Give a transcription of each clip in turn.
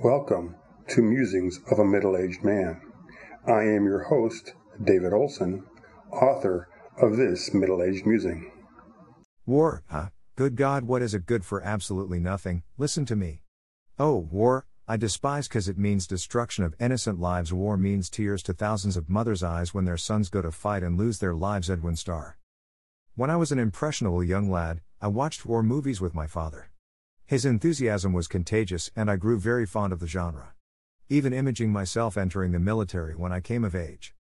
Welcome to Musings of a Middle Aged Man. I am your host, David Olson, author of this middle aged musing. War, huh? Good God, what is it good for absolutely nothing? Listen to me. Oh, war, I despise because it means destruction of innocent lives. War means tears to thousands of mothers' eyes when their sons go to fight and lose their lives. Edwin Starr. When I was an impressionable young lad, I watched war movies with my father. His enthusiasm was contagious, and I grew very fond of the genre. Even imaging myself entering the military when I came of age.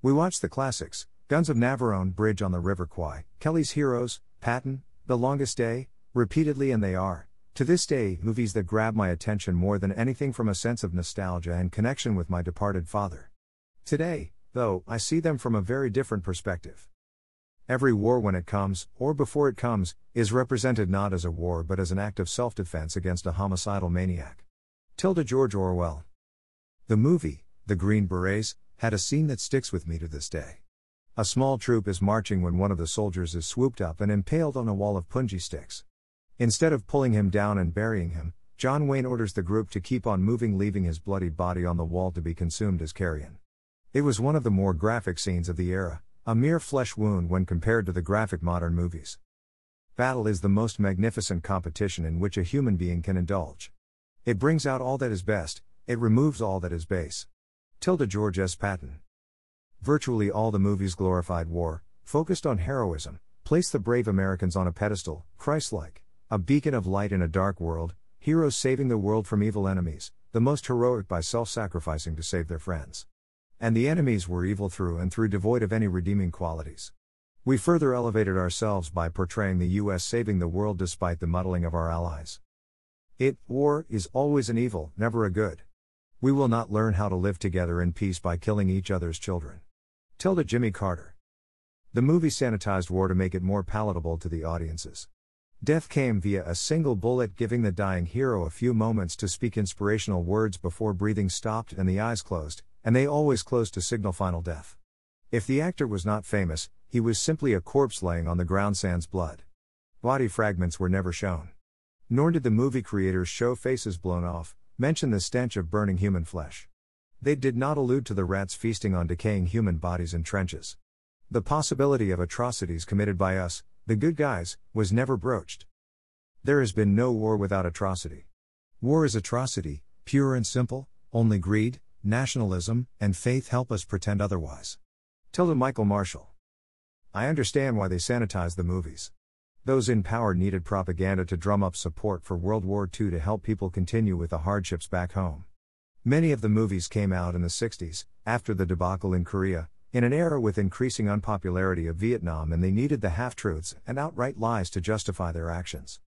We watched the classics Guns of Navarone, Bridge on the River Kwai, Kelly's Heroes, Patton, The Longest Day, repeatedly, and they are, to this day, movies that grab my attention more than anything from a sense of nostalgia and connection with my departed father. Today, though, I see them from a very different perspective. Every war, when it comes, or before it comes, is represented not as a war but as an act of self defense against a homicidal maniac. Tilda George Orwell. The movie, The Green Berets, had a scene that sticks with me to this day. A small troop is marching when one of the soldiers is swooped up and impaled on a wall of punji sticks. Instead of pulling him down and burying him, John Wayne orders the group to keep on moving, leaving his bloody body on the wall to be consumed as carrion. It was one of the more graphic scenes of the era, a mere flesh wound when compared to the graphic modern movies. Battle is the most magnificent competition in which a human being can indulge. It brings out all that is best, it removes all that is base. Tilda George S. Patton. Virtually all the movies glorified war, focused on heroism, placed the brave Americans on a pedestal, Christ like, a beacon of light in a dark world, heroes saving the world from evil enemies, the most heroic by self sacrificing to save their friends. And the enemies were evil through and through devoid of any redeeming qualities. We further elevated ourselves by portraying the US saving the world despite the muddling of our allies. It, war, is always an evil, never a good. We will not learn how to live together in peace by killing each other's children. Tilda Jimmy Carter. The movie sanitized war to make it more palatable to the audiences. Death came via a single bullet, giving the dying hero a few moments to speak inspirational words before breathing stopped and the eyes closed, and they always close to signal final death. If the actor was not famous, he was simply a corpse laying on the ground sans blood. Body fragments were never shown. Nor did the movie creators show faces blown off, mention the stench of burning human flesh. They did not allude to the rats feasting on decaying human bodies in trenches. The possibility of atrocities committed by us, the good guys, was never broached. There has been no war without atrocity. War is atrocity, pure and simple, only greed, nationalism, and faith help us pretend otherwise. Tilda Michael Marshall. I understand why they sanitized the movies. Those in power needed propaganda to drum up support for World War II to help people continue with the hardships back home. Many of the movies came out in the 60s, after the debacle in Korea, in an era with increasing unpopularity of Vietnam, and they needed the half truths and outright lies to justify their actions.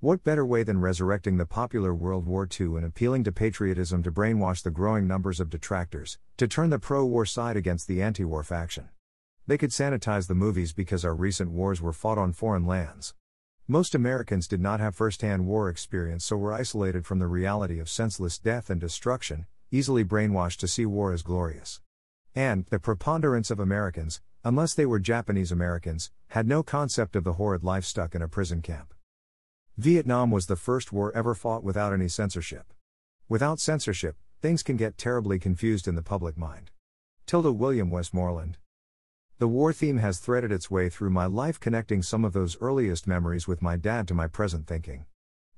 What better way than resurrecting the popular World War II and appealing to patriotism to brainwash the growing numbers of detractors, to turn the pro war side against the anti war faction? They could sanitize the movies because our recent wars were fought on foreign lands. Most Americans did not have first hand war experience, so were isolated from the reality of senseless death and destruction, easily brainwashed to see war as glorious. And, the preponderance of Americans, unless they were Japanese Americans, had no concept of the horrid life stuck in a prison camp. Vietnam was the first war ever fought without any censorship. Without censorship, things can get terribly confused in the public mind. Tilda William Westmoreland. The war theme has threaded its way through my life, connecting some of those earliest memories with my dad to my present thinking.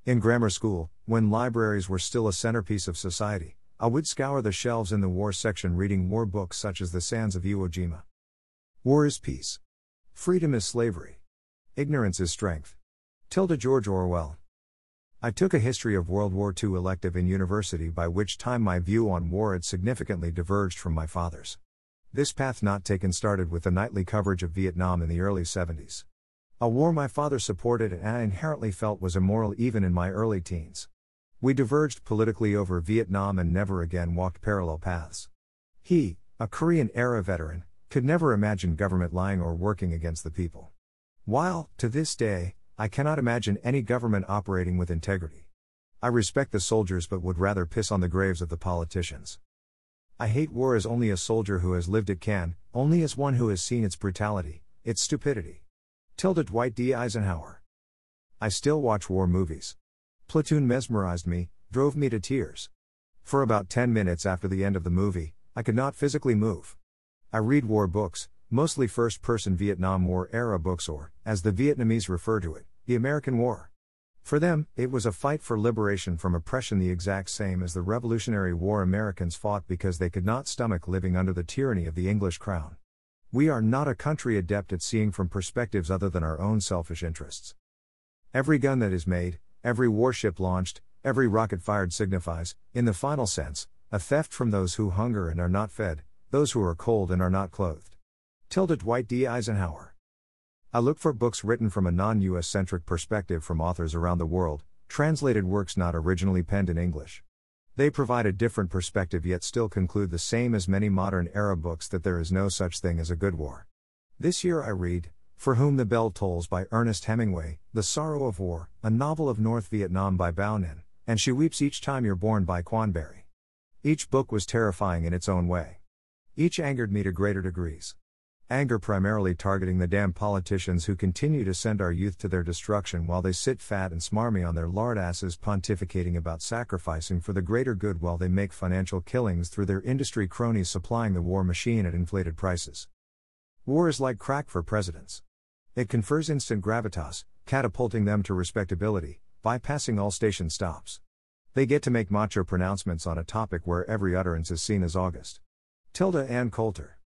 In grammar school, when libraries were still a centerpiece of society, I would scour the shelves in the war section reading war books such as The Sands of Iwo Jima. War is peace. Freedom is slavery. Ignorance is strength. Tilda George Orwell. I took a history of World War II elective in university, by which time my view on war had significantly diverged from my father's. This path not taken started with the nightly coverage of Vietnam in the early 70s. A war my father supported and I inherently felt was immoral even in my early teens. We diverged politically over Vietnam and never again walked parallel paths. He, a Korean era veteran, could never imagine government lying or working against the people. While, to this day, I cannot imagine any government operating with integrity. I respect the soldiers but would rather piss on the graves of the politicians. I hate war as only a soldier who has lived it can, only as one who has seen its brutality, its stupidity. Tilda Dwight D. Eisenhower. I still watch war movies. Platoon mesmerized me, drove me to tears. For about 10 minutes after the end of the movie, I could not physically move. I read war books, mostly first person Vietnam War era books, or, as the Vietnamese refer to it, the American War. For them, it was a fight for liberation from oppression, the exact same as the Revolutionary War Americans fought because they could not stomach living under the tyranny of the English crown. We are not a country adept at seeing from perspectives other than our own selfish interests. Every gun that is made, every warship launched, every rocket fired signifies, in the final sense, a theft from those who hunger and are not fed, those who are cold and are not clothed. Tilda Dwight D. Eisenhower. I look for books written from a non US centric perspective from authors around the world, translated works not originally penned in English. They provide a different perspective yet still conclude the same as many modern era books that there is no such thing as a good war. This year I read For Whom the Bell Tolls by Ernest Hemingway, The Sorrow of War, a novel of North Vietnam by Bao Ninh, and She Weeps Each Time You're Born by Quan Barry. Each book was terrifying in its own way. Each angered me to greater degrees. Anger primarily targeting the damn politicians who continue to send our youth to their destruction while they sit fat and smarmy on their lard asses pontificating about sacrificing for the greater good while they make financial killings through their industry cronies supplying the war machine at inflated prices. War is like crack for presidents. It confers instant gravitas, catapulting them to respectability, bypassing all station stops. They get to make macho pronouncements on a topic where every utterance is seen as August. Tilda Ann Coulter.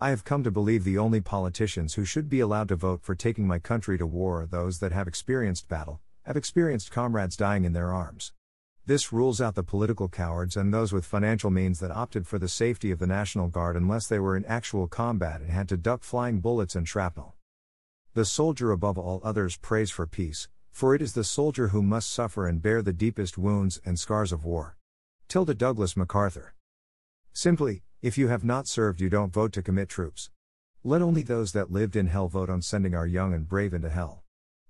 I have come to believe the only politicians who should be allowed to vote for taking my country to war are those that have experienced battle, have experienced comrades dying in their arms. This rules out the political cowards and those with financial means that opted for the safety of the National Guard unless they were in actual combat and had to duck flying bullets and shrapnel. The soldier above all others prays for peace, for it is the soldier who must suffer and bear the deepest wounds and scars of war. Tilda Douglas MacArthur. Simply, if you have not served, you don't vote to commit troops. Let only those that lived in hell vote on sending our young and brave into hell.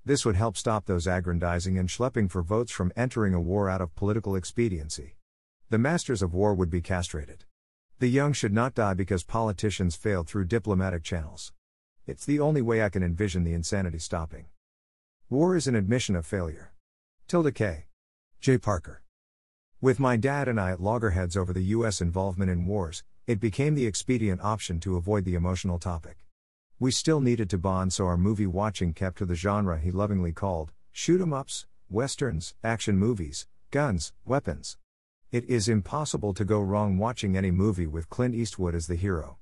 This would help stop those aggrandizing and schlepping for votes from entering a war out of political expediency. The masters of war would be castrated. The young should not die because politicians failed through diplomatic channels. It's the only way I can envision the insanity stopping. War is an admission of failure. Tilda K. J. Parker. With my dad and I at loggerheads over the U.S. involvement in wars, it became the expedient option to avoid the emotional topic. We still needed to bond, so our movie watching kept to the genre he lovingly called shoot 'em ups, westerns, action movies, guns, weapons. It is impossible to go wrong watching any movie with Clint Eastwood as the hero.